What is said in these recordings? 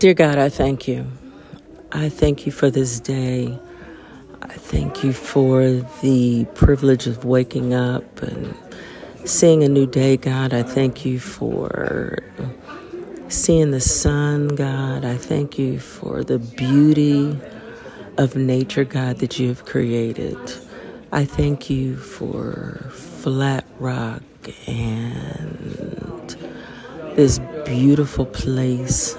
Dear God, I thank you. I thank you for this day. I thank you for the privilege of waking up and seeing a new day, God. I thank you for seeing the sun, God. I thank you for the beauty of nature, God, that you have created. I thank you for flat rock and this beautiful place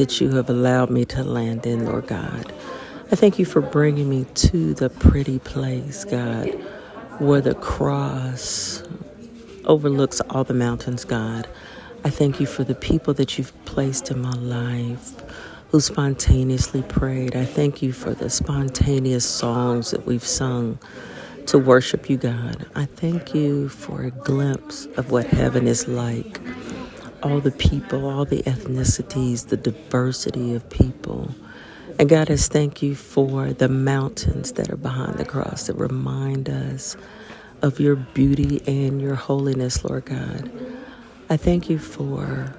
that you have allowed me to land in, Lord God. I thank you for bringing me to the pretty place, God, where the cross overlooks all the mountains, God. I thank you for the people that you've placed in my life who spontaneously prayed. I thank you for the spontaneous songs that we've sung to worship you, God. I thank you for a glimpse of what heaven is like all the people, all the ethnicities, the diversity of people. And God, I thank you for the mountains that are behind the cross that remind us of your beauty and your holiness, Lord God. I thank you for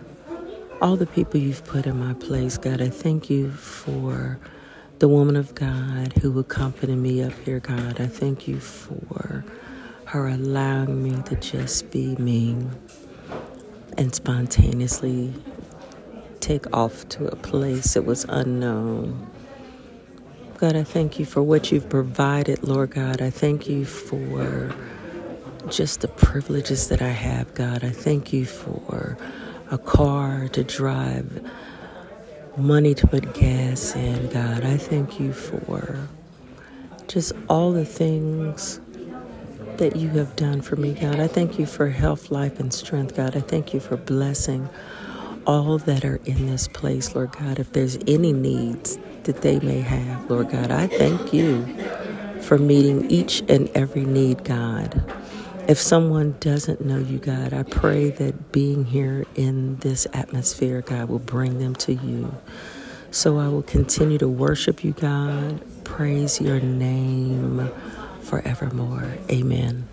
all the people you've put in my place, God. I thank you for the woman of God who accompanied me up here, God. I thank you for her allowing me to just be me and spontaneously take off to a place that was unknown. God, I thank you for what you've provided, Lord God. I thank you for just the privileges that I have, God. I thank you for a car to drive, money to put gas in, God. I thank you for just all the things that you have done for me, God. I thank you for health, life, and strength, God. I thank you for blessing all that are in this place, Lord God. If there's any needs that they may have, Lord God, I thank you for meeting each and every need, God. If someone doesn't know you, God, I pray that being here in this atmosphere, God, will bring them to you. So I will continue to worship you, God, praise your name forevermore. Amen.